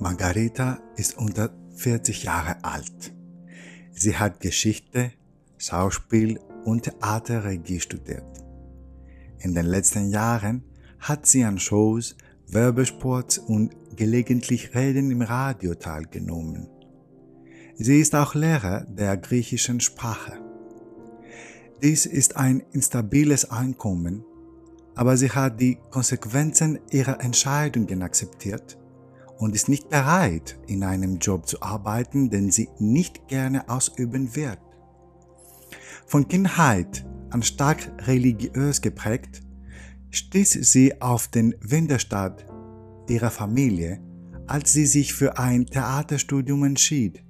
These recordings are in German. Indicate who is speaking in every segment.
Speaker 1: Margarita ist unter 40 Jahre alt. Sie hat Geschichte, Schauspiel und Theaterregie studiert. In den letzten Jahren hat sie an Shows, Werbespots und gelegentlich Reden im Radio teilgenommen. Sie ist auch Lehrer der griechischen Sprache. Dies ist ein instabiles Einkommen, aber sie hat die Konsequenzen ihrer Entscheidungen akzeptiert und ist nicht bereit, in einem Job zu arbeiten, den sie nicht gerne ausüben wird. Von Kindheit an stark religiös geprägt, stieß sie auf den Widerstand ihrer Familie, als sie sich für ein Theaterstudium entschied.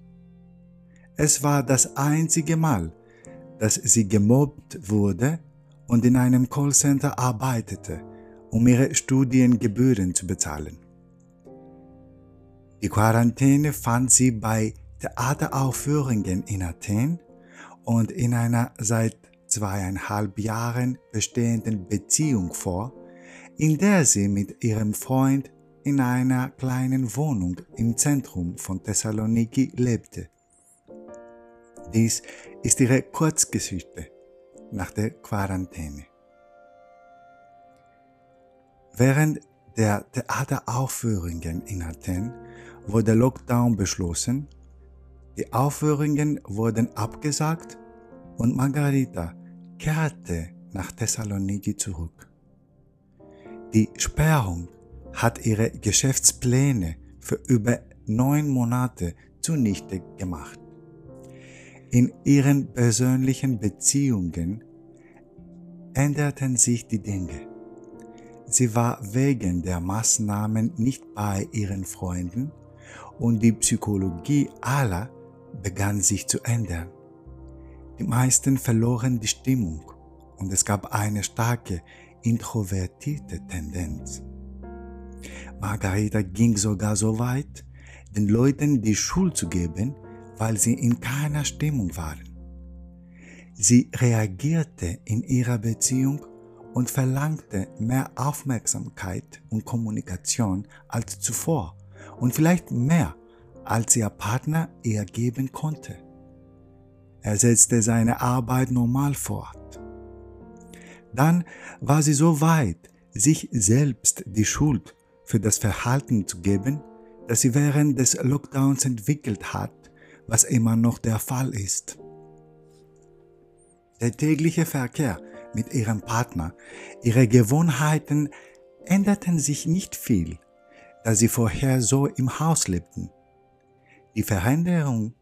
Speaker 1: Es war das einzige Mal, dass sie gemobbt wurde und in einem Callcenter arbeitete, um ihre Studiengebühren zu bezahlen. Die Quarantäne fand sie bei Theateraufführungen in Athen und in einer seit zweieinhalb Jahren bestehenden Beziehung vor, in der sie mit ihrem Freund in einer kleinen Wohnung im Zentrum von Thessaloniki lebte. Dies ist ihre Kurzgeschichte nach der Quarantäne. Während der Theateraufführungen in Athen wurde Lockdown beschlossen, die Aufführungen wurden abgesagt und Margarita kehrte nach Thessaloniki zurück. Die Sperrung hat ihre Geschäftspläne für über neun Monate zunichte gemacht. In ihren persönlichen Beziehungen änderten sich die Dinge. Sie war wegen der Maßnahmen nicht bei ihren Freunden und die Psychologie aller begann sich zu ändern. Die meisten verloren die Stimmung und es gab eine starke introvertierte Tendenz. Margareta ging sogar so weit, den Leuten die Schuld zu geben, weil sie in keiner Stimmung waren. Sie reagierte in ihrer Beziehung und verlangte mehr Aufmerksamkeit und Kommunikation als zuvor und vielleicht mehr, als ihr Partner ihr geben konnte. Er setzte seine Arbeit normal fort. Dann war sie so weit, sich selbst die Schuld für das Verhalten zu geben, das sie während des Lockdowns entwickelt hat, was immer noch der Fall ist. Der tägliche Verkehr mit ihrem Partner, ihre Gewohnheiten änderten sich nicht viel, da sie vorher so im Haus lebten. Die Veränderung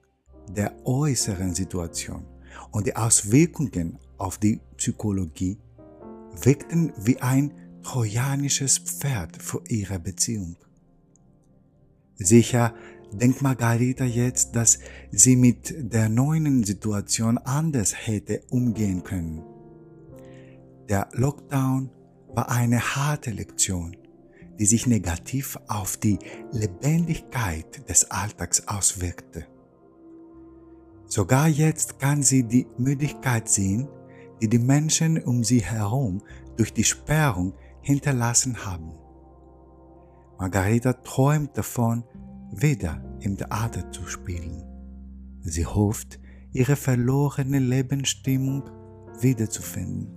Speaker 1: der äußeren Situation und die Auswirkungen auf die Psychologie wirkten wie ein trojanisches Pferd für ihre Beziehung. Sicher denkt Margarita jetzt, dass sie mit der neuen Situation anders hätte umgehen können. Der Lockdown war eine harte Lektion, die sich negativ auf die Lebendigkeit des Alltags auswirkte. Sogar jetzt kann sie die Müdigkeit sehen, die die Menschen um sie herum durch die Sperrung hinterlassen haben. Margarita träumt davon, wieder im Theater zu spielen. Sie hofft, ihre verlorene Lebensstimmung wiederzufinden.